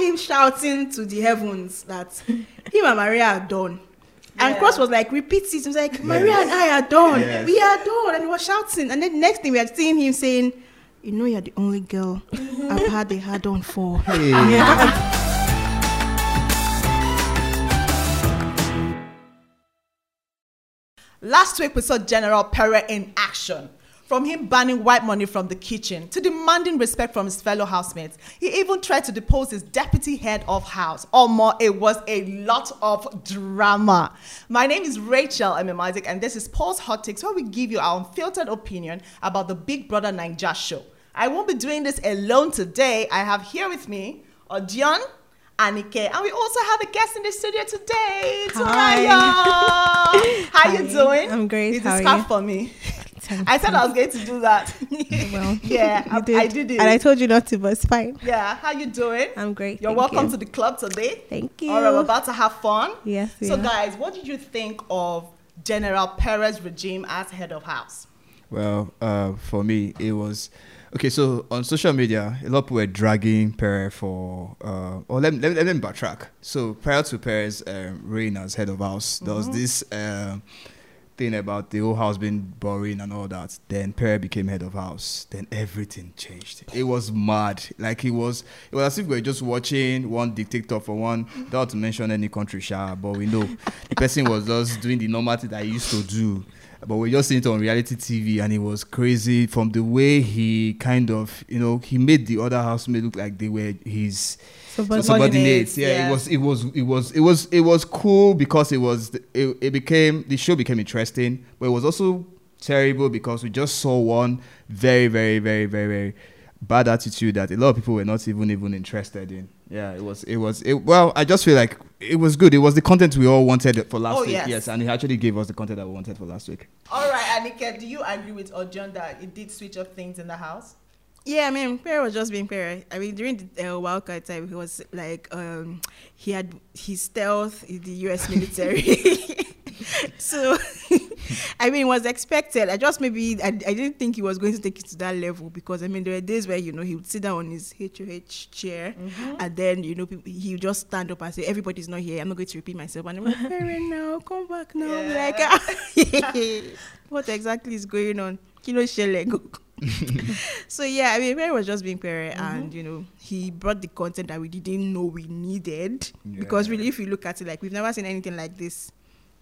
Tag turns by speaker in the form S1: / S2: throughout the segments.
S1: him shouting to the heavens that him and Maria are done. And Cross was like, repeats it. He was like, Maria and I are done.
S2: Yes.
S1: We are done. And he was shouting. And then the next thing we had seen him saying, You know, you're the only girl mm-hmm. I've had a hard on for.
S2: Hey.
S3: Last week we saw General Perez in action. From him banning white money from the kitchen to demanding respect from his fellow housemates. He even tried to depose his deputy head of house. Or more, it was a lot of drama. My name is Rachel. Isaac, and this is Paul's Hot Takes, where we give you our unfiltered opinion about the Big Brother Naija show. I won't be doing this alone today. I have here with me Odion, Anike, and we also have a guest in the studio today,
S4: Hi.
S3: How you doing?
S4: I'm great.
S3: It's
S4: How
S3: a
S4: are
S3: scarf
S4: you?
S3: for me.
S4: Thank
S3: I said. I was going to do that.
S4: Well,
S3: yeah, I,
S4: did.
S3: I did it.
S4: And I told you not to, but it's fine.
S3: yeah, how you doing?
S4: I'm great.
S3: You're
S4: thank
S3: welcome
S4: you.
S3: to the club today.
S4: Thank you.
S3: All right, we're about to have fun.
S4: Yes, we
S3: So,
S4: are.
S3: guys, what did you think of General Perez regime as head of house?
S2: Well, uh, for me, it was okay. So on social media, a lot of people were dragging Perez for. Uh, or let, me- let, let me backtrack. So prior to Perez um, reign as head of house, there was this um, thing about the whole house being boring and all that. Then Perez became head of house. Then everything changed. It was mad. Like it was. It was as if we were just watching one dictator for one. Not to mention any country, sha, but we know the person was just doing the normal thing that he used to do but we just seen it on reality TV, and it was crazy from the way he kind of, you know, he made the other housemates look like they were his
S4: Subordinates,
S2: subordinates. Yeah,
S3: yeah.
S2: it was, it was, it was, it was, it was cool because it was, it, it became the show became interesting, but it was also terrible because we just saw one very, very, very, very, very bad attitude that a lot of people were not even even interested in. Yeah, it was, it was, it, well, I just feel like it was good. It was the content we all wanted for last
S3: Oh,
S2: week.
S3: yes.
S2: yes, and he actually gave us the content that we wanted for last week.
S3: All right, Anike, do you agree with Ojon that it did switch up things in the house?
S1: Yeah, I mean, Perry was just being Perry. I mean, during the uh, wildcard time, he was like, um, he had his stealth in the U.S. military. so, I mean, it was expected. I just maybe I, I didn't think he was going to take it to that level because I mean, there were days where you know he would sit down on his HOH chair and then you know he would just stand up and say, "Everybody's not here. I'm not going to repeat myself." And I'm like, "Perry, now come back now."
S3: Yeah.
S1: Like, what exactly is going on? Kilo shele go. so yeah, I mean, Perry was just being Perry, and you know, he brought the content that we didn't know we needed. Because really, if you look at it, like we've never seen anything like this.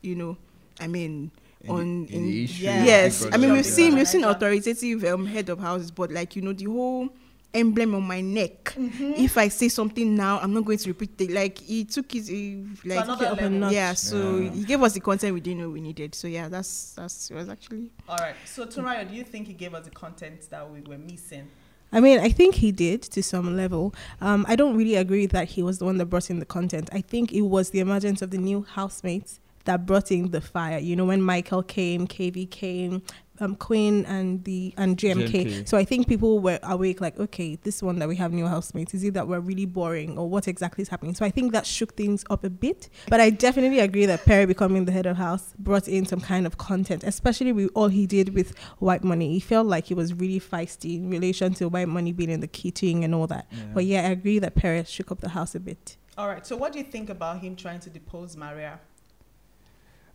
S1: You know, I mean,
S2: In
S1: on
S2: in history
S3: of
S1: yes, I mean we've seen we've seen authoritative um, head of houses, but like you know, the whole emblem on my neck.
S3: Mm-hmm.
S1: If I say something now, I'm not going to repeat it. Like he took his he, like
S3: another
S1: up a
S3: level.
S1: notch. yeah. So
S2: Yeah.
S1: he gave us the content we didn't know we needed. So yeah, that's that's it was actually
S3: All right, so Turaya, do you think he gave us the content that we were missing?
S4: I mean, I think he did to some level. Um, I don't really agree that he was the one that brought in the content. I think it was the emergence of the new housemates that brought in the fire. You know, when Michael came, KV came, um, Queen and the and JMK.
S2: JMK.
S4: So I think people were awake, like, okay, this one that we have new housemates is it that we're really boring or what exactly is happening? So I think that shook things up a bit. But I definitely agree that Perry becoming the head of house brought in some kind of content, especially with all he did with white money. He felt like he was really feisty in relation to white money being in the kitchen and all that. But yeah, I agree that Perry shook up the house a bit.
S3: All right, so what do you think about him trying to depose Maria?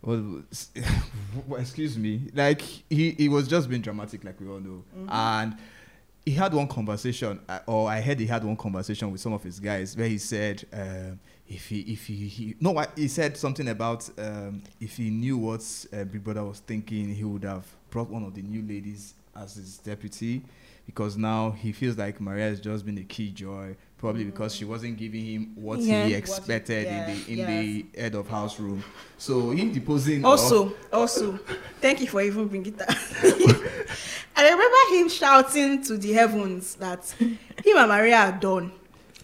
S2: Well, excuse me. Like he, he was just being dramatic, like we all know, and he had one conversation, or I heard he had one conversation with some of his guys where he said, um, if he, if he, he no, he said something about um, if he knew what uh, Big Brother was thinking, he would have brought one of the new ladies as his deputy, because now he feels like Maria has just been a key joy, probably because she wasn't giving him what
S4: Yeah.
S2: he
S4: What-
S2: expected
S3: yeah,
S2: in the in
S3: yes.
S2: the head of house room. So him deposing or-
S1: Also, also, thank you for even bringing that. I remember him shouting to the heavens that him and Maria are done.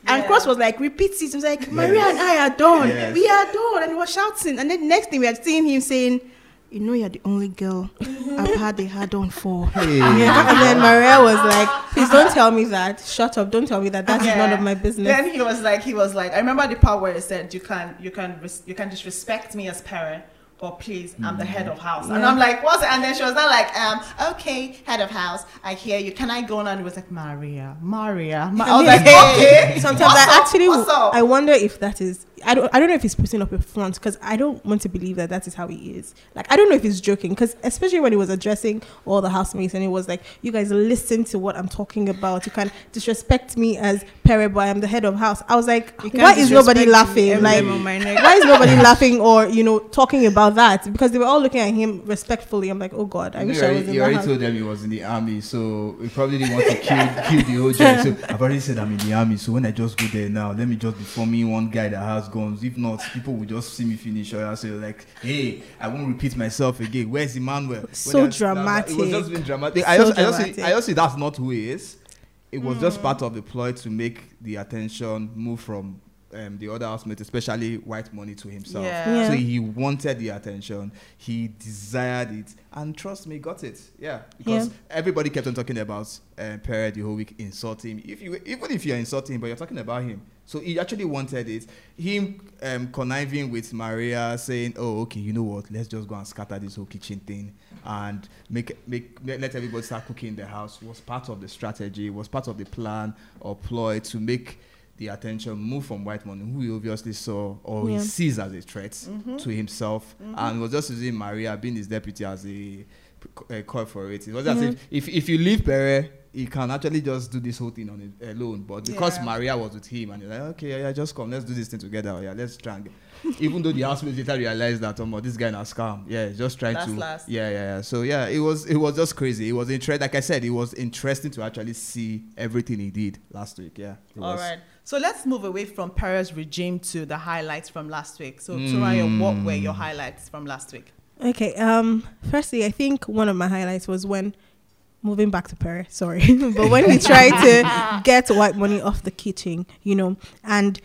S1: And
S3: Yeah.
S1: Cross was like, repeat it. He was like, Maria and I are done.
S2: Yes.
S1: We are done. And he was shouting. And then the next thing we had seen him saying, You know, you're the only girl mm-hmm. I've had a hard on for.
S2: Hey.
S4: Yeah, and then Maria was like, "Please don't tell me that. Shut up! Don't tell me that. That's
S3: Yeah.
S4: none of my business."
S3: Then he was like, he was like, I remember the part where he said, "You can, you can, res- you can disrespect me as parent, but please, I'm the head of house. And I'm like, what's it? And then she was not like, um, okay, head of house, I hear you. Can I go on? And it was like, Maria, Maria. Ma-. I was like, okay.
S4: Sometimes I actually? I wonder if that is. I don't. I don't know if he's putting up a front because I don't want to believe that that is how he is. Like I don't know if he's joking because especially when he was addressing all the housemates and he was like, you guys listen to what I'm talking about. You can disrespect me as Pere, but I'm the head of house. I was like, why is nobody laughing? Like,
S1: time on my neck.
S4: why is nobody laughing or you know talking about that? Because they were all looking at him respectfully. I'm like, oh God, I
S2: You
S4: wish I was in
S2: you already
S4: house.
S2: told them he was in the army, so we probably didn't want to kill, kill the whole joint. So I've already said I'm in the army, so when I just go there now, let me just be forming one guy that has guns. If not, people will just see me finish or I'll say like, hey, I won't repeat myself again. Where's Emmanuel?
S4: So
S2: When I- It was
S4: dramatic.
S2: just being dramatic. I
S4: So
S2: just, I just, see,
S4: dramatic.
S2: I just see that's not who he is. It was
S4: Mm.
S2: just part of the ploy to make the attention move from um, the other housemates, especially white money, to himself.
S3: Yeah.
S4: Yeah.
S2: So he wanted the attention, he desired it, and trust me, got it. Yeah, because
S4: Yeah.
S2: everybody kept on talking about uh, Perez the whole week, insulting him. If you even if you're insulting him, but you're talking about him, so he actually wanted it. Him um, conniving with Maria, saying, "Oh, okay, you know what? Let's just go and scatter this whole kitchen thing and make make let let everybody start cooking in the house." Was part of the strategy, was part of the plan or ploy to make the attention move from white money, who he obviously saw or
S4: Yeah.
S2: he sees as a threat mm-hmm. to himself, mm-hmm. and was just using Maria being his deputy as a, a call for it. It was as
S4: Yeah.
S2: if, mm-hmm. if if you leave Pere, he can actually just do this whole thing on his alone. But because
S3: Yeah.
S2: Maria was with him, and he's like, okay, yeah, yeah, just come, let's do this thing together. Yeah, let's try and get. Even though the housemates later realized that, oh, this guy now scam. Yeah, just trying to.
S3: last.
S2: Yeah, yeah, yeah. So yeah, it was it was just crazy. It was interesting. Like I said, it was interesting to actually see everything he did last week. Yeah. It
S3: All
S2: was.
S3: right. So let's move away from Perez regime to the highlights from last week. So, Soraya, what were your highlights from last week?
S4: Okay. Um. Firstly, I think one of my highlights was when moving back to Paris. Sorry, but when he tried to get white money off the kitchen, you know, and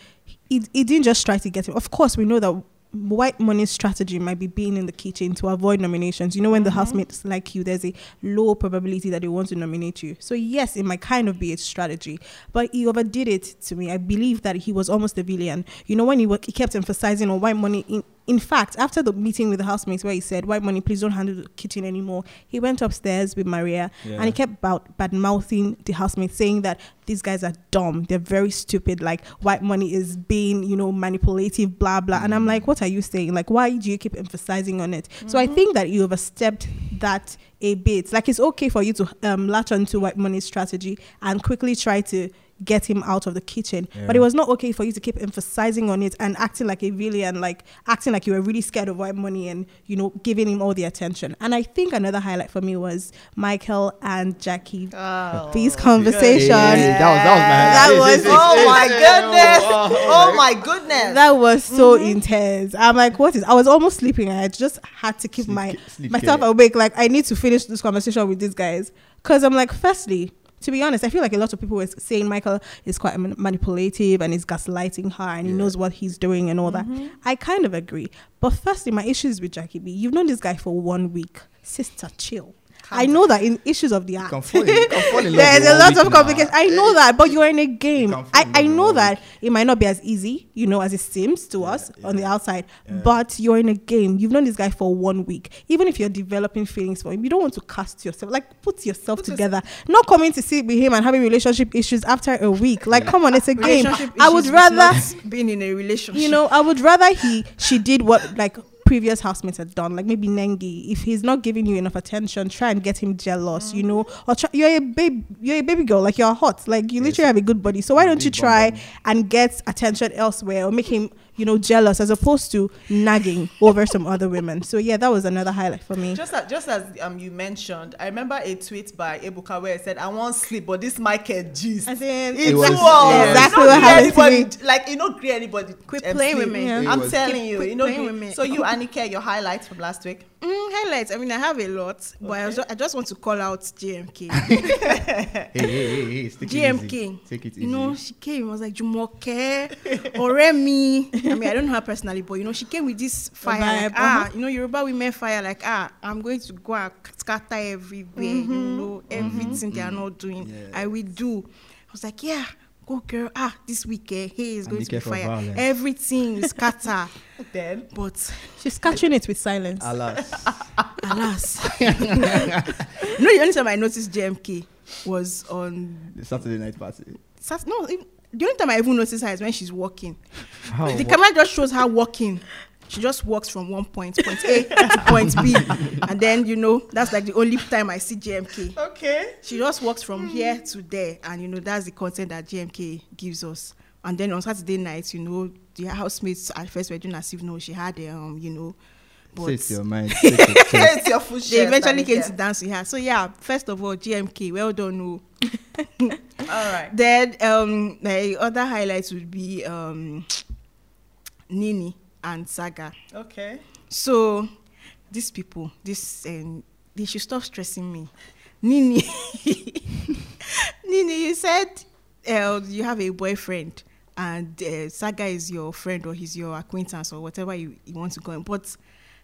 S4: he, he didn't just try to get it. Of course, we know that white money strategy might be being in the kitchen to avoid nominations. You know, when the mm-hmm. housemates like you, there's a low probability that they want to nominate you. So yes, it might kind of be a strategy, but he overdid it to me. I believe that he was almost a villain. You know, when he, he kept emphasizing on white money in in fact, after the meeting with the housemates where he said, White money, please don't handle the kitchen anymore, he went upstairs with Maria
S2: Yeah.
S4: and he kept about bad mouthing the housemates, saying that these guys are dumb, they're very stupid, like white money is being, you know, manipulative, blah blah. And I'm like, what are you saying? Like, why do you keep emphasizing on it? So I think that you overstepped that a bit. Like it's okay for you to um, latch onto white money strategy and quickly try to get him out of the kitchen. But it was not okay for you to keep emphasizing on it and acting like a villain, like acting like you were really scared of white money and, you know, giving him all the attention. And I think another highlight for me was Michael and Jackie.
S3: Oh,
S4: Peace conversation.
S2: Hey, that was that
S4: That
S2: was my That
S4: was-
S3: Oh my goodness! Oh my goodness!
S4: That was so mm-hmm. intense. I'm like, what is? I was almost sleeping. I just had to keep
S2: Sleep
S4: my
S2: sleep
S4: myself
S2: care.
S4: awake. Like, I need to finish this conversation with these guys because I'm like, firstly, to be honest, I feel like a lot of people were saying Michael is quite manipulative and he's gaslighting her and he knows what he's doing and all that. Mm-hmm. I kind of agree. But firstly, my issue is with Jackie B. You've known this guy for one week. Sister, chill. I know that in issues of the act,
S2: can fall in- you can fall in love
S4: there's a lot
S2: week
S4: of
S2: now.
S4: complications. I know that, but you're in a game.
S2: can
S4: I, I know
S2: one
S4: that it might not be as easy, you know, as it seems to us on the outside,
S2: yeah.
S4: but you're in a game. You've known this guy for one week. Even if you're developing feelings for him, you don't want to cast yourself, like, put yourself
S3: Put
S4: together. Not coming to sit with him and having relationship issues after a week. Like, come on, it's a game. I would rather
S1: being in a relationship.
S4: you know, I would rather he she did what like previous housemates had done, like maybe Nengi. If he's not giving you enough attention, try and get him jealous, you know, mm. or try, you're a babe, you're a baby girl, like you're hot, like you literally have a good body. So why don't you try and get attention elsewhere or make him, you know, jealous as opposed to nagging over some other women. So yeah, that was another highlight for me.
S3: Just as, just as um, you mentioned, I remember a tweet by Ebuka where it said, "I want sleep, but this Michael gist."
S4: As in-
S3: It's
S2: It was-
S3: too
S2: yeah.
S4: Exactly
S3: You
S4: what happened to me.
S3: Like you don't agree anybody.
S1: Quit
S3: um,
S1: playing with me.
S4: Yeah.
S3: I'm telling you, you know.
S1: playing
S3: agree-
S1: with me.
S3: So you, Anike, your highlights from last week.
S1: Mm, highlights. I mean, I have a lot, but I, was
S3: Okay.
S1: ju- I just want to call out JMK.
S2: Hey, hey, hey, hey, take it easy. Take it easy.
S1: You know, she came and was like, Jumoke, Oremi. I mean, I don't know her personally, but you know, she came with this fire. Like, ah,
S4: uh-huh.
S1: you know, Yoruba women fire, like, ah, I'm going to go and scatter everywhere, you know, everything they are not doing.
S2: Yes.
S1: I will do. I was like, yeah, go girl, ah, this week, eh, hey, is
S2: And
S1: going to be
S2: careful of
S1: fire.
S2: violence.
S1: Everything is scatter.
S3: Then
S1: but
S4: She's catching it with silence.
S2: Alas.
S1: alas. you know, the only time I noticed JMK was on
S2: the Saturday night party.
S1: Sat- no, even- the only time I even notice her is when she's walking.
S2: How?
S1: the camera just shows her walking. She just walks from one point, point A to point B. And then, you know, that's like the only time I see JMK.
S3: okay.
S1: She just walks from here to there. And, you know, that's the content that JMK gives us. And then on Saturday night, you know, the housemates at first were doing as if, no, she had, um, you know,
S2: Say it to your mind. Say your chest.
S3: it's your full
S1: they eventually came
S3: Anita.
S1: to dance with her. So, yeah, first of all, JMK, well done. oh.
S3: All right.
S1: Then um the other highlights would be um Nini and Saga.
S3: Okay.
S1: So these people, this um, they should stop stressing me. Nini, Nini, you said uh, you have a boyfriend and uh, Saga is your friend or he's your acquaintance or whatever you, you want to call him. But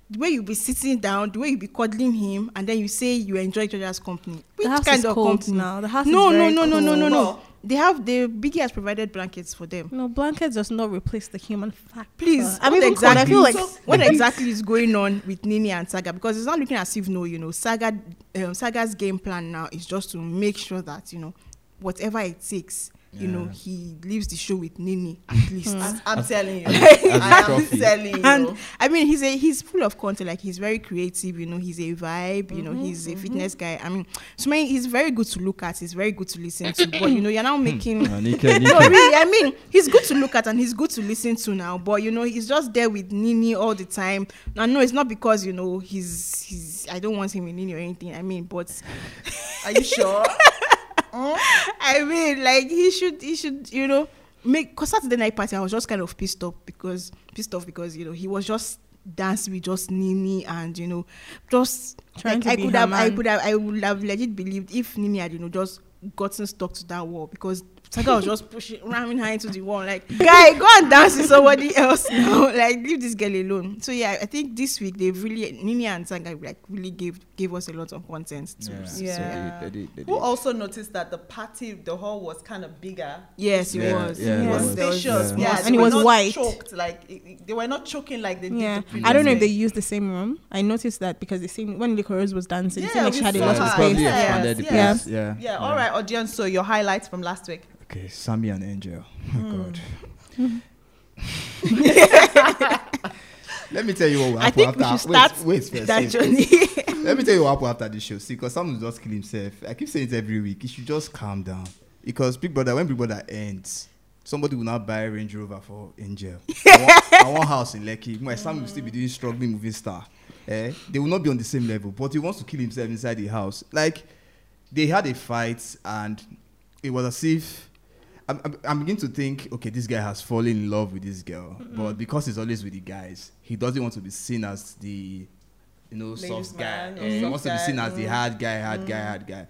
S1: the way you be sitting down, the way you be cuddling him, and then you say you enjoy each other's company. Which
S4: the house
S1: kind
S4: is
S1: of
S4: cold
S1: company?
S4: now. The house
S1: no,
S4: is
S1: no,
S4: very
S1: no, no, no, no,
S4: cold.
S1: no.
S3: Well-
S1: They have the Biggie has provided blankets for them.
S4: No, blankets does not replace the human factor.
S1: Please,
S4: I'm
S1: what
S4: even cold. I
S1: exactly,
S4: feel like
S1: what exactly is going on with Nini and Saga? Because it's not looking as if no, you know, Saga, um, Saga's game plan now is just to make sure that you know, whatever it takes, you know, he leaves the show with Nini at least.
S3: I'm, I'm telling you.
S2: As a
S3: I am telling you.
S1: And I mean, he's a he's full of content. Like he's very creative. You know, he's a vibe. You know, he's a mm-hmm, fitness mm-hmm. guy. I mean, so many. He's very good to look at. He's very good to listen to. But you know, you're now making
S2: Uh,
S1: no, really, I mean, he's good to look at and he's good to listen to now. But you know, he's just there with Nini all the time. Now, no, it's not because you know he's he's. I don't want him in Nini or anything. I mean, but
S3: Are you sure?
S1: I mean, like he should he should you know make. Cause Saturday night party, I was just kind of pissed off because pissed off because you know he was just dancing with just Nini and you know just
S4: Trying
S1: like
S4: to
S1: I could have I
S4: man.
S1: could have I would have legit believed if Nini had you know just gotten stuck to that wall because Saga was just pushing ramming her into the wall like guy go and dance with somebody else now like leave this girl alone so yeah I think this week they've really Nini and Saga like really gave gave us a lot of content to
S2: Yeah.
S1: so,
S3: Yeah.
S2: They did, they did, they
S3: Who also noticed that the party, the hall was kind of bigger.
S1: yes it
S2: Yeah,
S1: was
S2: yeah,
S3: It
S4: it
S3: was
S4: was.
S1: There
S3: spacious.
S2: yeah.
S3: Yeah,
S4: And
S3: they
S4: it
S3: were
S4: was
S3: not
S4: white.
S3: Choked like it- it- they were not choking like they did.
S4: Yeah,
S3: the
S4: I don't know if they used the same room. I noticed that because they seemed when Liquorose was dancing, it seemed like she had a lot
S3: her.
S4: of
S2: It's
S3: Yes,
S4: space.
S3: yes, yes.
S2: place. Yeah.
S3: Yeah, all right, audience. So your highlights from last week.
S2: Okay, Sammy and Angel. Oh. God. Let me tell you what will
S1: I
S2: happen
S1: think we
S2: after.
S1: should start
S2: wait, wait, first,
S1: that
S2: wait.
S1: journey
S2: Let me tell you what happened after the show. See, because someone will just kill himself. I keep saying it every week. You should just calm down. Because Big Brother, when Big Brother ends, somebody will not buy a Range Rover for Angel. I, want, I want house in Lekki. My son will still be doing struggling movie star. Eh? They will not be on the same level, but he wants to kill himself inside the house. Like they had a fight, and it was as if I'm, I'm, beginning to think, okay, this guy has fallen in love with this girl, but because he's always with the guys, he doesn't want to be seen as the, you know,
S3: Ladies'
S2: soft guy. Eh, he wants to be seen as the
S3: mm.
S2: hard guy, hard guy, hard guy.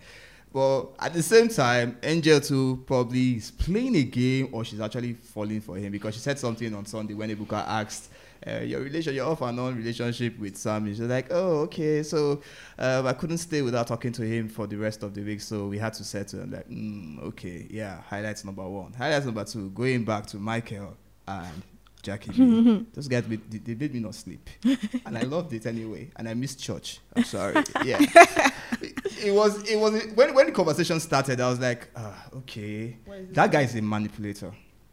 S2: But at the same time, Angel too probably is playing a game, or she's actually falling for him because she said something on Sunday when Ebuka asked. Uh, your relation, your off and on relationship with Sammy. She's like, oh, okay. So um, I couldn't stay without talking to him for the rest of the week, so we had to settle. I'm like, mm, okay, yeah. Highlights number one. Highlights number two. Going back to Michael and Jackie. B. Those guys, they, they made me not sleep, and I loved it anyway. And I missed church. I'm sorry. Yeah, it, it was. It was when when the conversation started. I was like, ah, okay,
S3: What is it?
S2: that guy is a manipulator.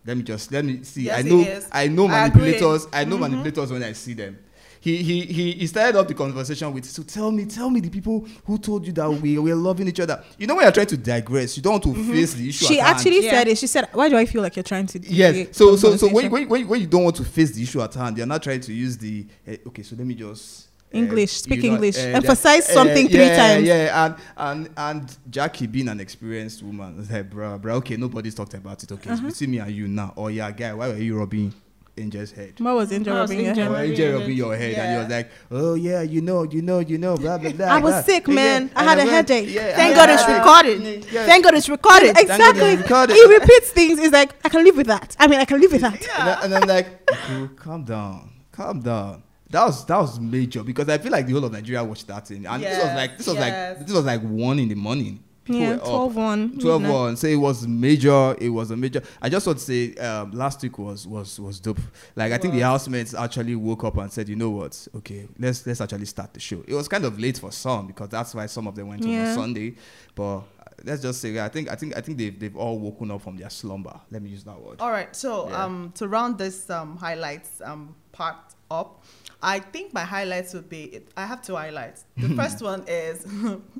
S2: Let me just let me see.
S3: Yes,
S2: I know. I know
S3: I
S2: manipulators. I, know manipulators when I see them. He, he he he started off the conversation with so tell me tell me the people who told you that we we're loving each other. You know when you're trying to digress, you don't want to face the issue.
S4: She
S2: at hand.
S4: actually
S1: Yeah.
S4: said it. She said, "Why do I feel like you're trying to?"
S2: Yes. So so so when,
S4: conversation?"
S2: when, when, when you don't want to face the issue at hand, you're not trying to use the eh, okay. So let me just
S4: English, speak
S2: you know,
S4: English.
S2: eh,
S4: Emphasize
S2: that-
S4: something three
S2: yeah,
S4: times.
S2: Yeah, and and and Jackie being an experienced woman, was like, bro, bro, okay, nobody's talked about it. Okay,
S4: Uh-huh.
S2: it's between me and you now. Oh yeah, guy, why were you rubbing Angel's head?
S4: What was Angel
S1: What
S4: rubbing your head?
S2: Or
S1: rubbing
S2: Angel
S1: your
S2: rubbing your head, and he
S3: Yeah.
S2: was like, "Oh yeah, you know, you know, you know, blah blah blah."
S4: I was
S2: blah.
S4: sick,
S2: Yeah,
S4: man. I had a
S2: went-
S4: headache.
S2: Yeah,
S1: thank God it's recorded thank God it's recorded
S4: Exactly.
S2: recorded.
S4: He repeats things. He's like, I can live with that. I mean, I can live with that.
S2: And, I, and I'm like, calm down, calm down. That was that was major because I feel like the whole of Nigeria watched that thing, and this was like this was
S3: yes.
S2: like this was like one in the morning. people
S4: Yeah,
S2: were up.
S4: 12 1.
S2: 12 1 so it was major it was a major i just want to say um, last week was was was dope like i think the housemates actually woke up and said you know what okay let's let's actually start the show it was kind of late for some because that's why some of them went on
S4: Yeah.
S2: a sunday but uh, let's just say i think i think i think they've, they've all woken up from their slumber let me use that word
S3: All right, so
S2: Yeah.
S3: um, to round this um, highlights um, part up, I think my highlights would be I have two highlights. The first one is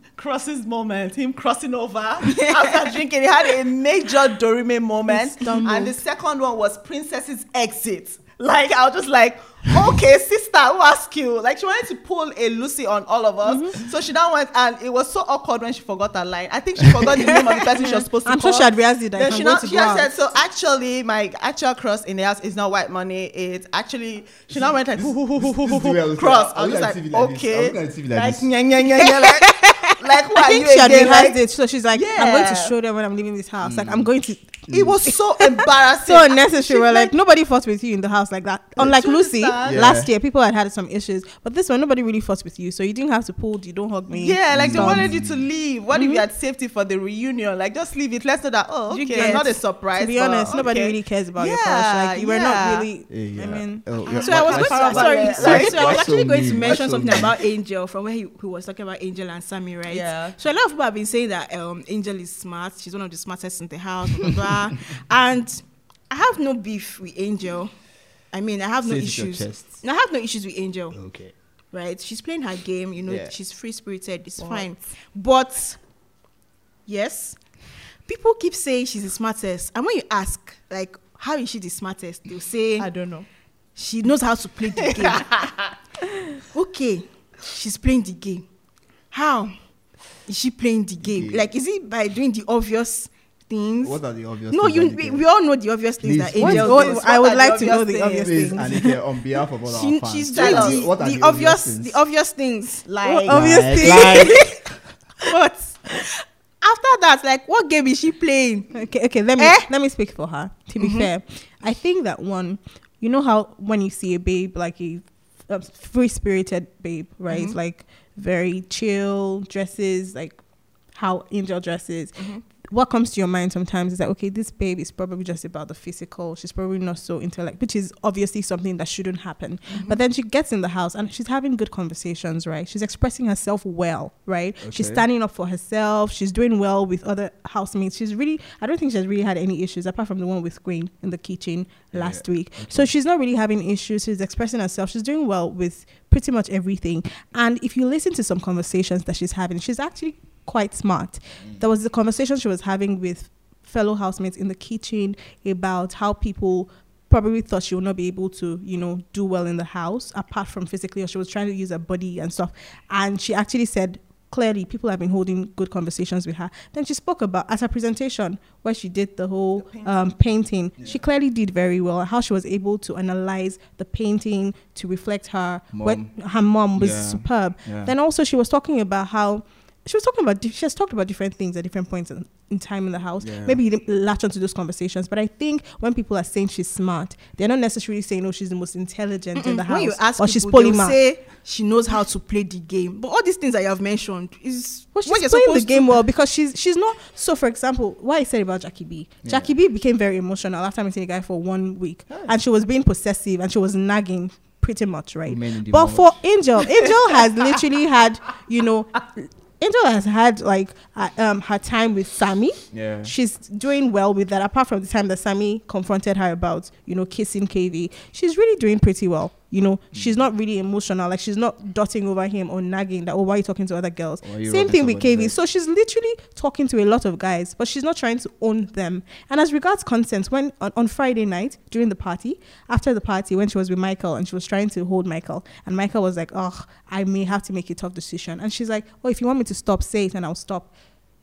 S3: Cross's moment, him crossing over after drinking. He had a major Dorime moment. And the second one was Princess's exit. Like, I was just like, okay, sister, who asked you? Like, she wanted to pull a Lucy on all of us.
S4: Mm-hmm.
S3: So she now went, and it was so awkward when she forgot her line. I think she forgot the name of the person she was supposed to
S4: I'm
S3: call.
S4: sure she had realized it. That
S3: Then she now she now said so actually my actual cross in the house is not white money it's actually she now went like
S2: this is the way I was
S3: cross
S2: I
S3: I
S2: was
S3: was
S2: like
S3: like
S2: TV like
S3: okay
S2: like TV like
S3: like
S2: this.
S3: nya, nya, nya, nya, like like who
S4: I
S3: are
S4: think
S3: you
S4: she had realized
S3: like
S4: it. So she's like, I'm going to show them when I'm leaving this house. Like,
S2: Mm.
S4: I'm going to.
S3: It was so embarrassing
S4: So unnecessary. We're like, nobody fought with you in the house like that. Unlike Lucy.
S2: Yeah.
S4: last year people had had some issues, but this one nobody really fought with you, so you didn't have to pull. You don't hug me.
S3: yeah like they wanted you to leave what if you had safety for the reunion like just leave it let's know that oh okay
S4: get-
S3: not a surprise
S4: To be
S3: but
S4: honest, nobody really cares about your
S3: Yeah,
S4: crush. Like you were
S3: yeah.
S4: not really.
S2: Yeah, yeah.
S4: I mean,
S2: Oh, yeah,
S1: So I was going to,
S2: why-
S1: sorry,
S3: Like-
S1: sorry, so I was
S2: why so
S1: actually going to
S2: mean? Why
S1: mention
S2: so
S1: something
S2: mean?
S1: about Angel from where he, he was talking about Angel and Sammy, right?
S3: Yeah.
S1: So a lot of people have been saying that um, Angel is smart. She's one of the smartest in the house, blah, blah, blah. and I have no beef with Angel. I mean, I have no
S2: Say it
S1: issues. No, I have no issues with Angel,
S2: okay
S1: right? She's playing her game. You know,
S2: Yeah.
S1: she's free spirited. It's
S3: What?
S1: fine. But yes, people keep saying she's the smartest, and when you ask, like, how is she the smartest? They'll say
S3: I don't know
S1: she knows how to play the game. okay, she's playing the game. How is she playing the game?
S2: game.
S1: Like, is it by doing the obvious things?
S2: what are the obvious
S1: no,
S2: things
S1: you. We, we all know the obvious things
S2: Please,
S1: that
S2: please,
S4: what-
S1: Angel
S4: what-
S3: What
S4: I would like to know
S3: obvious
S4: the obvious
S2: Please,
S4: things.
S2: Anike, on behalf of all our fans,
S1: she's
S3: Tell
S1: the,
S2: what are
S1: the obvious,
S2: things?
S1: the obvious things.
S3: like
S4: obvious
S2: Like-
S4: thing.
S2: like-
S1: But after that, like, what game is she playing?
S4: Okay, okay. Let me
S1: Eh?
S4: let me speak for her. To be mm-hmm. fair, I think that one, you know how when you see a babe like a, a free spirited babe, right? Mm-hmm. Like very chill dresses, like how Angel dresses. Mm-hmm. What comes to your mind sometimes is that okay, this babe is probably just about the physical. She's probably not so intellect, which is obviously something that shouldn't happen. Mm-hmm. But then she gets in the house and she's having good conversations, right? She's expressing herself well, right? She's standing up for herself. She's doing well with other housemates. She's really, I don't think she's really had any issues apart from the one with Queen in the kitchen last
S2: Yeah,
S4: week. So she's not really having issues. She's expressing herself. She's doing well with pretty much everything. And if you listen to some conversations that she's having, she's actually quite smart. There was the conversation she was having with fellow housemates in the kitchen about how people probably thought she would not be able to, you know, do well in the house apart from physically, or she was trying to use her body and stuff. And she actually said clearly people have been holding good conversations with her. Then she spoke about at her presentation where she did the whole
S3: painting.
S4: um, painting. She clearly did very well. How she was able to analyze the painting to reflect her. What
S2: Mom.
S4: her mom was
S2: Yeah.
S4: superb.
S2: Yeah.
S4: Then also she was talking about how she was talking about she has talked about different things at different points in, in time in the house.
S2: Yeah.
S4: Maybe you didn't latch onto those conversations, but I think when people are saying she's smart, they're not necessarily saying oh she's the most intelligent in the house
S1: when you ask
S4: or
S1: people,
S4: she's polymath.
S1: say she knows how to play the game. But all these things that you have mentioned is
S4: Well,
S1: what
S4: she's
S1: you're
S4: playing the game
S1: to.
S4: well because she's she's not. So, for example, what I said about Jackie B.
S2: Yeah.
S4: Jackie B became very emotional after meeting a guy for one week, and she was being possessive and she was nagging pretty much, right?
S2: Women in the
S4: But
S2: moment.
S4: for Angel, Angel has literally had, you know, Angel has had like uh, um her time with Sammy.
S2: Yeah.
S4: She's doing well with that. Apart from the time that Sammy confronted her about, you know, kissing KV, she's really doing pretty well. You know, mm. she's not really emotional. Like she's not dotting over him or nagging that. Oh, why are you talking to other girls?
S2: Why are you
S4: Same thing with KV. So she's literally talking to a lot of guys, but she's not trying to own them. And as regards consent, when on, on Friday night during the party, after the party, when she was with Michael and she was trying to hold Michael, and Michael was like, "Oh, I may have to make a tough decision," and she's like, "Oh, if you want me to stop, say it, and I'll stop."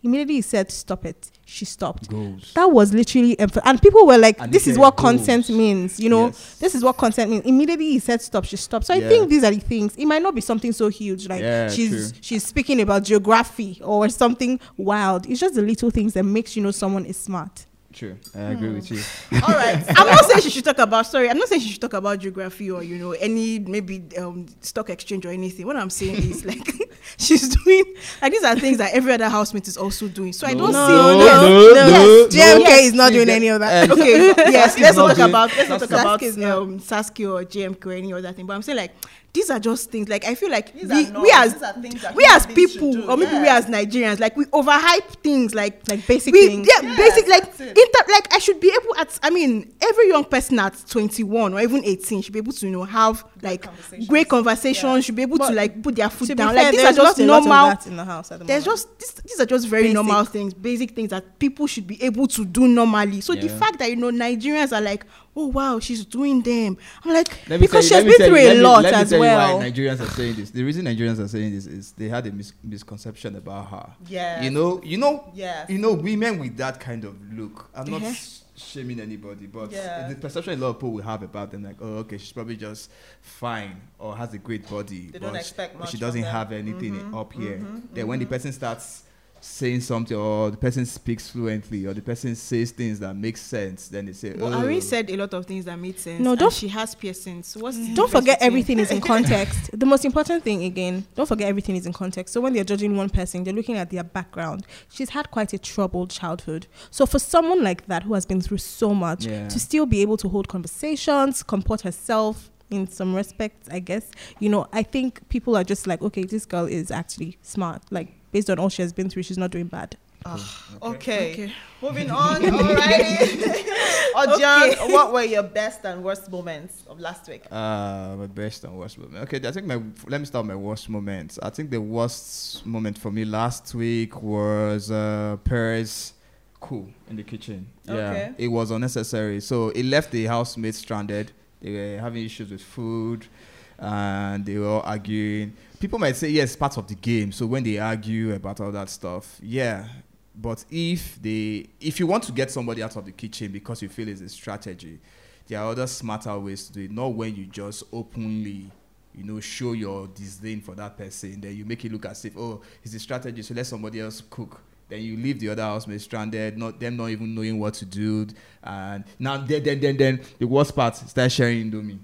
S4: Immediately he said, "Stop it." She stopped.
S2: Goals.
S4: That was literally, emph- and people were like,
S2: And
S4: "This is what
S2: goals.
S4: consent means," you know.
S2: Yes.
S4: This is what consent means. Immediately he said, "Stop." She stopped. So I think these are the things. It might not be something so huge, like
S2: Yeah,
S4: she's
S2: true.
S4: she's speaking about geography or something wild. It's just the little things that makes you know someone is smart.
S2: True. I agree with you.
S3: All right.
S1: I'm not saying she should talk about. Sorry, I'm not saying she should talk about geography or you know any maybe um, stock exchange or anything. What I'm saying is like she's doing like these are things that every other housemate is also doing. So I don't see.
S2: no, no, no,
S4: JMK is not doing any of that.
S1: okay, yes, let's not talk about let's not talk about um, Saskay or JMK or any other thing. But I'm saying like these are just things like I feel like
S3: These
S1: we,
S3: are
S1: we as
S3: These are that
S1: we as people or maybe we as Nigerians like we overhype things like
S4: Like basic
S1: we,
S4: things.
S1: Yeah,
S3: Yes,
S1: basic like inter, like I should be able at I mean every young person at 21 or even 18 should be able to you know have like
S3: conversations.
S1: great conversations
S3: Yeah.
S1: should be able
S4: But
S1: to like put their foot down
S4: fair,
S1: like these are
S4: there's
S1: just
S4: not a lot of
S1: normal
S4: that in the house at the
S1: there's
S4: moment.
S1: just these, these are just very
S4: Basic.
S1: normal things basic things that people should be able to do normally so the fact that you know nigerians are like oh wow she's doing them i'm like
S2: Let
S4: Because she has been through a lot as
S2: you why
S4: well.
S2: Nigerians are saying this. The reason Nigerians are saying this is they had a mis- misconception about her.
S3: Yeah.
S2: You know, you know,
S3: Yes.
S2: you know, women with that kind of look. I'm not
S1: Uh-huh.
S2: shaming anybody, but
S3: Yeah.
S2: the perception a lot of people will have about them, like, oh, okay, she's probably just fine or has a great body,
S3: They
S2: but
S3: don't
S2: she-
S3: expect much
S2: she doesn't have anything
S3: Mhm,
S2: up here.
S3: mhm,
S2: Then when the person starts saying something or the person speaks fluently or the person says things that make sense then they say
S1: but
S2: oh.
S1: Irene said a lot of things that made sense
S4: No,
S1: and
S4: don't-
S1: she has piercings so what's mm-hmm. the
S4: don't forget
S1: between-
S4: everything is in context. the most important thing again, don't forget everything is in context. So when they're judging one person, they're looking at their background. She's had quite a troubled childhood. So for someone like that who has been through so much,
S2: Yeah.
S4: to still be able to hold conversations, comport herself in some respects, I guess, you know, I think people are just like, okay, this girl is actually smart. Like based on all she has been through, she's not doing bad.
S3: Okay.
S1: okay
S3: Moving on. Alrighty. Ojan, what were your best and worst moments of last week?
S2: Uh, my best and worst moment. Okay, I think my let me start my worst moments. I think the worst moment for me last week was uh Paris cool in the kitchen. Yeah,
S3: Okay.
S2: it was unnecessary. So it left the housemates stranded. They were having issues with food, and they were all arguing. People might say yes, part of the game. So when they argue about all that stuff, yeah. But if they, if you want to get somebody out of the kitchen because you feel it's a strategy, there are other smarter ways to do it. Not when you just openly, you know, show your disdain for that person. Then you make it look as if, oh, it's a strategy, so let somebody else cook. Then you leave the other housemate stranded, not them not even knowing what to do. And now then then then then the worst part, start sharing Indomie.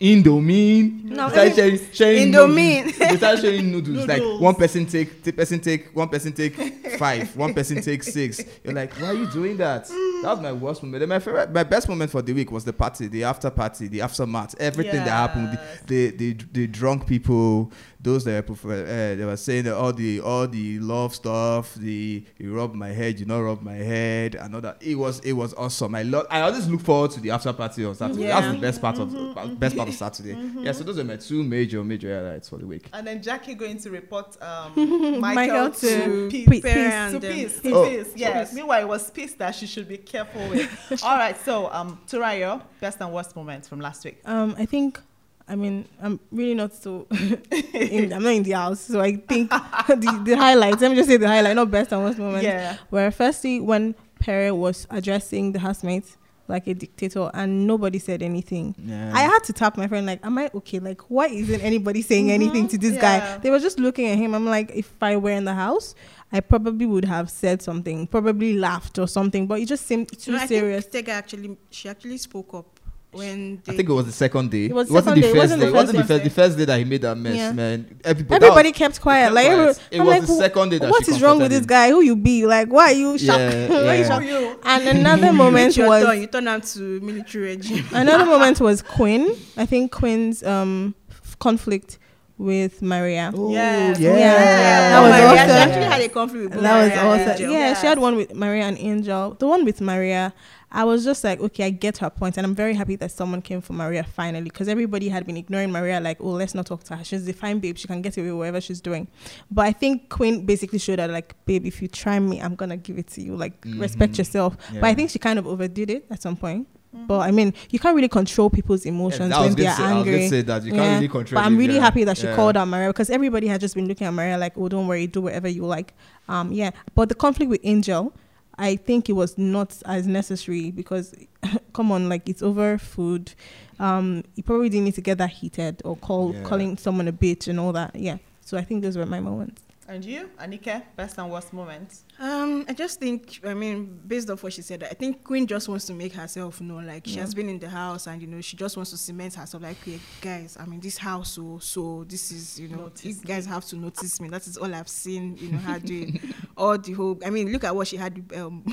S2: Indomie.
S4: No,
S2: start sharing, sharing
S1: Indomie.
S2: noodles. They start sharing noodles. Like one person take, the person take, one person take five, one person take six. You're like, why are you doing that? That was my worst moment. Then my favorite, my best moment for the week was the party, the after party, the aftermath, everything that happened. The, the, the, the drunk people, those that prefer, uh, they were saying that all the all the love stuff, the you rub my head, you not rub my head, and all that. It was it was awesome. I love. I always look forward to the after party on Saturday. That's the best part of best part of Saturday. Yeah. So those are my two major major highlights for the week.
S3: And then Jackie going to report um, Michael,
S4: Michael
S3: to,
S4: to
S3: Peace.
S4: Peace.
S3: To
S1: And,
S3: peace, to
S2: Oh.
S3: peace. Yes. Meanwhile, it was peace that she should be careful with. All right. So, um, Turayo, best and worst moments from last week.
S4: Um, I think, I mean, I'm really not so. in, I'm not in the house, so I think the, the highlights. Let me just say the highlight, not best and worst moment.
S3: Yeah.
S4: Where firstly, when Perry was addressing the housemates like a dictator, and nobody said anything.
S2: Yeah.
S4: I had to tap my friend, like, am I okay? Like, why isn't anybody saying mm-hmm. anything to this
S3: yeah.
S4: guy? They were just looking at him. I'm like, if I were in the house, I probably would have said something, probably laughed or something, but it just seemed too
S1: No, I
S4: serious.
S1: think Tega actually she actually spoke up when they
S2: I think it was the second day.
S4: It was
S2: wasn't
S4: second
S2: the
S4: day, it
S2: first
S4: wasn't
S2: day.
S4: the
S2: It wasn't the
S4: first
S2: first.
S3: day.
S2: The first day that he made that mess,
S4: Yeah.
S2: man. Everybody, that
S4: Everybody
S2: was-
S4: kept quiet.
S2: kept
S4: Like,
S2: quiet.
S4: everyone-
S2: It
S4: I'm
S2: was
S4: like,
S2: the
S4: "Who-
S2: second day that
S4: what
S2: she
S4: is wrong with
S2: confronted
S4: this guy? Who you be? Like, why are you shocked?
S2: Yeah,
S4: Why are you
S2: yeah.
S4: shocked?
S3: you.
S4: And another moment
S1: reach
S4: was
S1: turn, you turn out to military regime.
S4: another moment was Queen. I think Queen's um f- conflict with Maria.
S2: Oh,
S3: Yes.
S2: yeah.
S4: Yeah.
S1: That was
S4: was
S1: Maria.
S4: awesome.
S1: She actually had a conflict with both
S4: That was
S1: Maria and
S4: awesome.
S1: Angel.
S4: Yeah, she had one with Maria and Angel. The one with Maria, I was just like, okay, I get her point, and I'm very happy that someone came for Maria finally, because everybody had been ignoring Maria, like, oh, let's not talk to her. She's a fine babe. She can get away with whatever she's doing. But I think Queen basically showed her, like, babe, if you try me, I'm gonna give it to you. Like, respect
S2: Mhm.
S4: yourself. But I think she kind of overdid it at some point. But I mean, you can't really control people's emotions
S2: Yeah,
S4: when they're
S2: say- I was gonna
S4: angry.
S2: say that you can't really control
S4: But I'm really
S2: yeah.
S4: happy that she
S2: Yeah.
S4: called out Maria because everybody had just been looking at Maria like, oh, don't worry, do whatever you like. Um, yeah. But the conflict with Angel, I think it was not as necessary because, come on, like it's over food. Um, you probably didn't need to get that heated or call
S2: Yeah.
S4: calling someone a bitch and all that. Yeah. So I think those were my moments.
S3: And you, Anike, best and worst moments?
S1: Um, I just think, I mean, based off what she said, I think Queen just wants to make herself known. Like she has been in the house, and you know, she just wants to cement herself. Like, hey, guys, I'm in this house, so so this is, you know,
S3: Notice
S1: you guys have to notice me. That is all I've seen, you know, her doing. all the whole. I mean, look at what she had with um,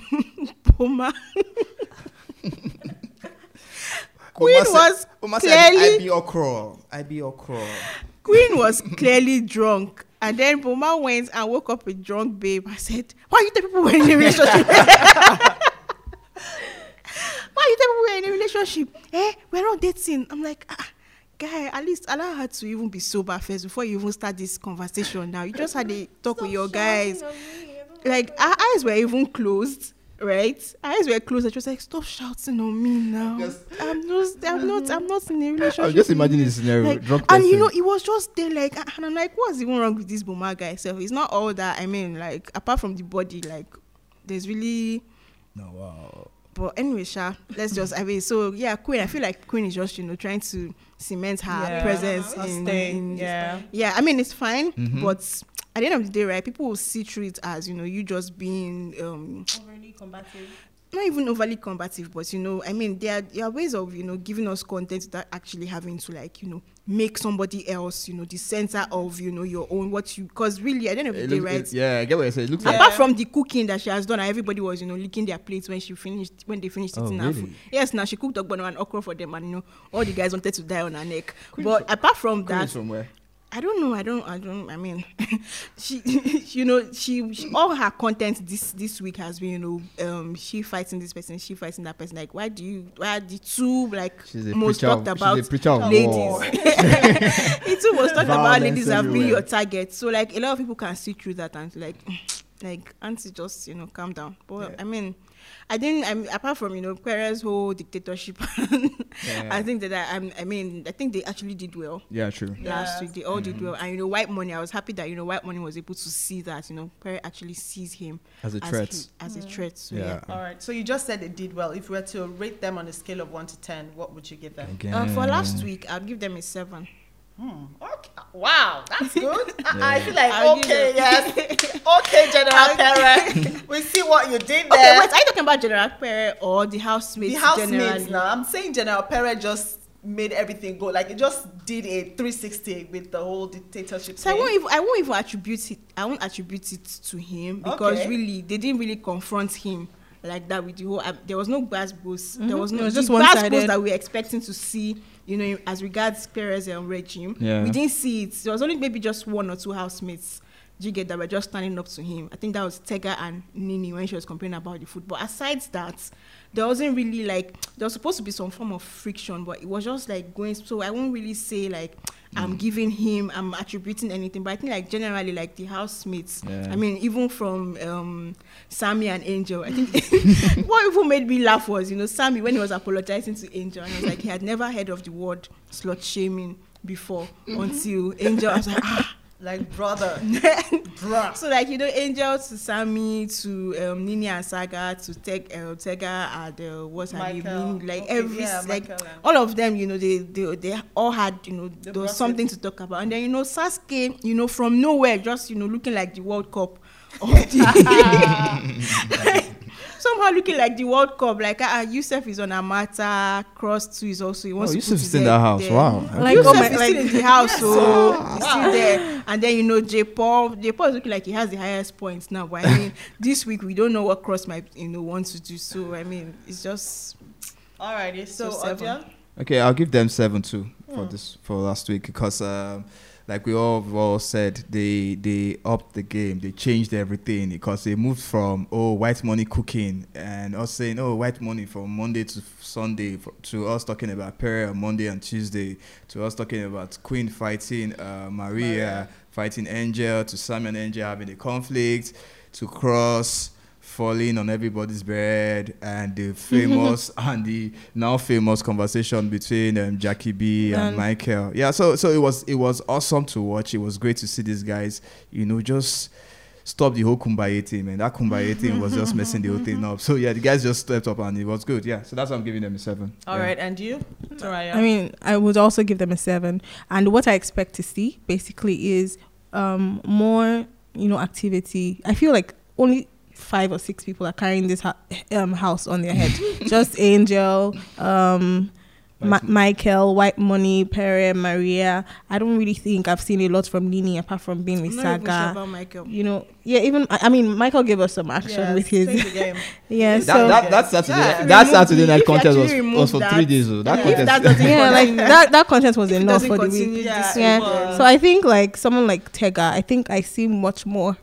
S1: Boma. Queen
S2: Uma said-
S1: was
S2: Uma said, I
S1: clearly
S2: be okra. I be okra.
S1: Queen was clearly drunk. And then Boma went and woke up a drunk babe. I said, Why you tell people we're in a relationship? Why you tell people we're in a relationship? Eh, we're not dating. I'm like, ah, guy, at least allow her to even be sober first before you even start this conversation now. You just had a talk with your guys. Like our eyes were even closed. Right, our eyes were closed. I was like, "Stop shouting on me now!
S2: Just-
S1: I'm just, I'm not, I'm not in a relationship."
S2: I'm just
S1: with you."
S2: imagining the scenario.
S1: Like,
S2: drunk
S1: and you know, it was just there, like, and I'm like, what's even wrong with this Boma guy? So it's not all that. I mean, like, apart from the body, like, there's really.
S2: no, wow.
S1: But anyway, Sha, let's just. I mean, so yeah, Queen. I feel like Queen is just, you know, trying to cement her
S3: Yeah.
S1: presence
S3: Her
S1: in,
S3: stay,
S1: in-
S3: yeah.
S1: yeah. I mean, it's fine,
S2: Mhm.
S1: but at the end of the day, right? People will see through it as you know, you just being um
S4: Overly combative.
S1: not even overly combative, but you know, I mean, there are, there are ways of you know giving us content without actually having to like you know make somebody else you know the center of you know your own what you because really at the end of the
S2: It
S1: day,
S2: look-
S1: right?
S2: it- yeah, I get what you say. It looks
S3: Yeah.
S2: like
S1: Apart from the cooking that she has done, and everybody was you know licking their plates when she finished when they finished
S2: Oh,
S1: eating her food. Yes, now she cooked ogbono and okra for them, and you know all the guys wanted to die on her neck. but apart from
S2: Queen
S1: that,
S2: is from where?
S1: I don't know. I don't. I don't. I mean, she, you know, she, she all her content this this week has been, you know, um, she fighting this person, she fighting that person. Like, why do you? Why are the two like most talked
S2: of-
S1: about
S2: a preacher of war.
S1: ladies? the two most talked about ladies have been your target. So like a lot of people can see through that and like, like auntie, just you know, calm down. But
S2: Yeah.
S1: I mean. I didn't. I mean, apart from you know, Perez's whole dictatorship,
S2: Yeah.
S1: I think that I, I'm- I mean, I think they actually did well
S2: Yeah, true.
S1: last
S3: Yes.
S1: week. They all did well, and you know, White Money. I was happy that you know, White Money was able to see that you know, Perry actually sees him
S2: As a
S1: as
S2: threat.
S1: he- as a threat. So
S2: Yeah.
S1: yeah.
S3: All right. So you just said they did well. If we were to rate them on a scale of one to ten, what would you give them?
S1: Uh, for last week, I'd give them a seven.
S3: Hmm. Okay. Wow, that's good. I- I
S2: Yeah.
S3: feel like
S1: I'll
S3: okay, yes, okay, General Perez. we see what you did
S1: Okay,
S3: there.
S1: wait. Are you talking about General Perry or the housemates?
S3: the housemates now. I'm saying General Perez just made everything go like it just did a 360 with the whole dictatorship.
S1: So I
S3: thing.
S1: won't even I won't even attribute it I won't attribute it to him because
S3: Okay.
S1: really they didn't really confront him like that with the whole uh, there was no gas boost. There was no
S4: It was just
S1: boost that we were expecting to see you know as regards Perez um, regime
S2: Yeah.
S1: we didn't see it. There was only maybe just one or two housemates do you get that were just standing up to him. I think that was Tega and Nini when she was complaining about the food but aside that there wasn't really like there was supposed to be some form of friction but it was just like going so I won't really say like I'm giving him I'm attributing anything but I think like generally like the housemates
S2: Yeah.
S1: I mean even from um Sammy and Angel I think what even made me laugh was you know Sammy when he was apologizing to Angel and he was like he had never heard of the word slut shaming before until Angel I was like ah
S3: like brother, bruh.
S1: so like you know Angel to Sammy to um, Nini and Saga to Teg, uh, Tega and uh, her
S3: Michael.
S1: name like
S3: Okay,
S1: every
S3: yeah,
S1: like
S3: Michael
S1: all of them you know they they, they all had you know there
S3: brought
S1: was
S3: it.
S1: something to talk about and then you know Sasuke you know from nowhere just you know looking like the World Cup of the somehow looking like the World Cup like ah uh, Yusuf is on Amata Cross two is also he wants
S2: Oh,
S1: to
S2: Yusuf
S1: put
S2: is in
S1: head
S2: that house.
S1: there.
S2: Wow.
S4: Like,
S1: Yusuf
S4: oh my-
S1: is
S4: like-
S1: still in the house, so he's still there. And then you know, J Paul, J Paul is looking like he has the highest points now. But I mean, this week we don't know what Cross might you know want to do. So I mean, it's just
S3: Alrighty, so,
S1: So seven.
S3: Odia,
S2: Okay, I'll give them seven too
S1: Hmm.
S2: for this for last week because, um, like we all all said, they they upped the game. They changed everything because they moved from oh white money cooking and us saying oh white money from Monday to Sunday to us talking about Perry on Monday and Tuesday to us talking about Queen fighting uh, Maria,
S3: Maria.
S2: fighting Angel to Sam and Angel having a conflict to Cross falling on everybody's bed and the famous and the now famous conversation between um, Jackie B and
S4: And-
S2: Michael. Yeah, so so it was it was awesome to watch. It was great to see these guys, you know, just stop the whole Kumbaya thing, man. That Kumbaya thing was just messing the whole thing up. So yeah, the guys just stepped up and it was good. Yeah, so that's why I'm giving them a seven.
S3: all
S2: yeah.
S3: right, and you, Soraya.
S4: I mean, I would also give them a seven. And what I expect to see basically is um, more you know, activity. I feel like only five or six people are carrying this ha- um, house on their head. Just Angel, um, Ma-
S2: Michael.
S4: Michael, White Money, Pere, Maria. I don't really think I've seen a lot from Nini apart from being with
S1: I'm not even sure about Michael.
S4: You know, yeah, even I I mean, Michael gave us some action
S3: Yes,
S4: with his,
S3: play the game.
S4: yeah.
S2: That,
S4: so
S2: that, that Saturday,
S3: Yeah.
S2: that Saturday
S1: the-
S2: night contest was, was for three days. Though. That
S1: Yeah,
S2: contest,
S1: if that
S4: yeah, like that that content was enough for the week.
S3: Yeah,
S4: Yeah. So I think like someone like Tega, I think I see much more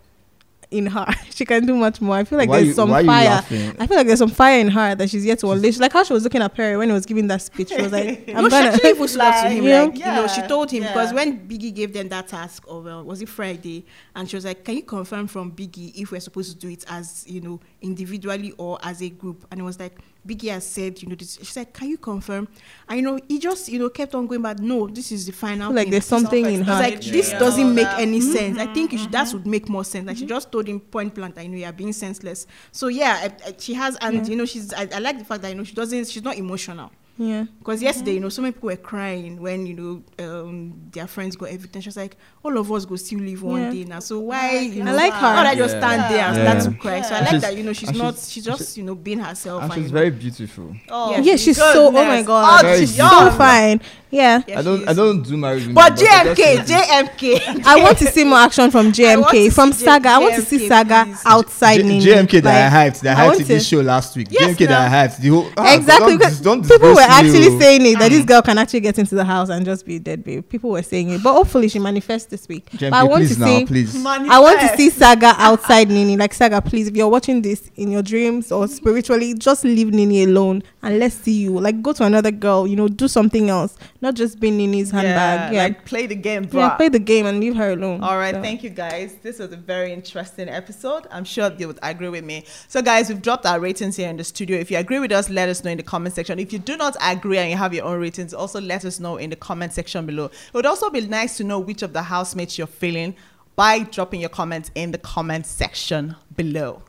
S4: in her. she can do much more. I feel like
S2: why
S4: there's
S2: you,
S4: some fire.
S2: laughing?
S4: I feel like there's some fire in her that she's yet to unleash. Like how she was looking at Perry when he was giving that speech. She was like, I'm
S1: no,
S4: gonna
S1: actually even spoke to him.
S4: yeah.
S1: Like, you know, she told him because
S3: yeah.
S1: when Biggie gave them that task of, uh, was it Friday? And she was like, can you confirm from Biggie if we're supposed to do it as, you know, individually or as a group? And it was like, Biggie has said, you know, this. She said, can you confirm? And, you know, he just, you know, kept on going, but no, this is the final
S4: like
S1: thing.
S4: there's something in
S1: It's
S4: her.
S1: like, this
S3: Yeah.
S1: doesn't make
S3: Yeah.
S1: any mm-hmm. sense. I think it should, that mm-hmm. would make more sense. Like, she mm-hmm. just told him point blank that, you know, you're being senseless. So, yeah, I, I, she has, and, you know, she's, I, I like the fact that, you know, she doesn't, she's not emotional.
S4: yeah.
S1: Because yesterday, you know, so many people were crying when, you know, um, their friends got evicted. She was like, all of us go still live one
S4: Yeah.
S1: day now. So why, you
S3: I
S1: know,
S4: like her.
S1: Not I just
S2: Yeah.
S1: stand there and
S2: Yeah.
S1: start to cry. So I like
S2: She's-
S1: that, you know, she's
S2: and
S1: not,
S2: she's-
S1: she's just, you know, being herself.
S2: And
S1: and,
S2: she's
S1: you know,
S2: very beautiful.
S3: Oh,
S1: Yeah,
S4: Yeah, she's so. Oh my god,
S3: Oh,
S2: Very
S3: she's
S4: so fine. Yeah.
S1: yeah,
S2: I don't, I don't do marriage women.
S1: But
S2: I
S1: JMK,
S2: think-
S1: JMK.
S4: I want to see more action from JMK, from
S1: see
S4: Saga. I want to see Saga
S1: please.
S4: outside
S2: J-
S4: Nini.
S2: JMK that I hyped, that
S4: I
S2: I hyped this show last week.
S1: Yes,
S2: JMK that I hyped. The whole, ah,
S4: exactly
S2: Don't, don't
S4: people were actually
S2: oh.
S4: saying it that this girl can actually get into the house and just be a dead babe. People were saying it, but hopefully she manifests this week.
S2: JMK,
S4: but I want
S2: please
S4: to
S2: now,
S4: see.
S2: please.
S4: I want to see Saga outside Nini. Like Saga, please, if you're watching this in your dreams or spiritually, just leave Nini alone and let's see you. Like go to another girl, you know, do something else, not just be Nini's handbag. Yeah,
S3: like play the game, bro.
S4: yeah, play the game and leave her alone.
S3: All right,
S4: So-
S3: thank you guys. This was a very interesting episode. I'm sure you would agree with me. So, guys, we've dropped our ratings here in the studio. If you agree with us, let us know in the comment section. If you do not agree and you have your own ratings, also let us know in the comment section below. It would also be nice to know which of the housemates you're feeling by dropping your comments in the comment section below.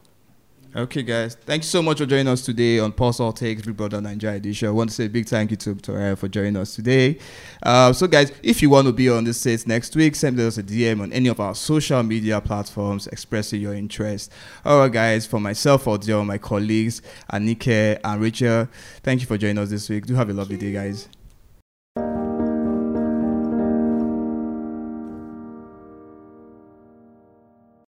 S2: Okay, guys. Thank you so much for joining us today on Pulse All Takes Big Brother Nigeria edition. I want to say a big thank you to Victoria for joining us today. Uh, so, guys, if you want to be on this set next week, send us a DM on any of our social media platforms expressing your interest. All right, guys, for myself, Audio, my colleagues, Anike and Rachel, thank you for joining us this week. Do have a lovely day, guys.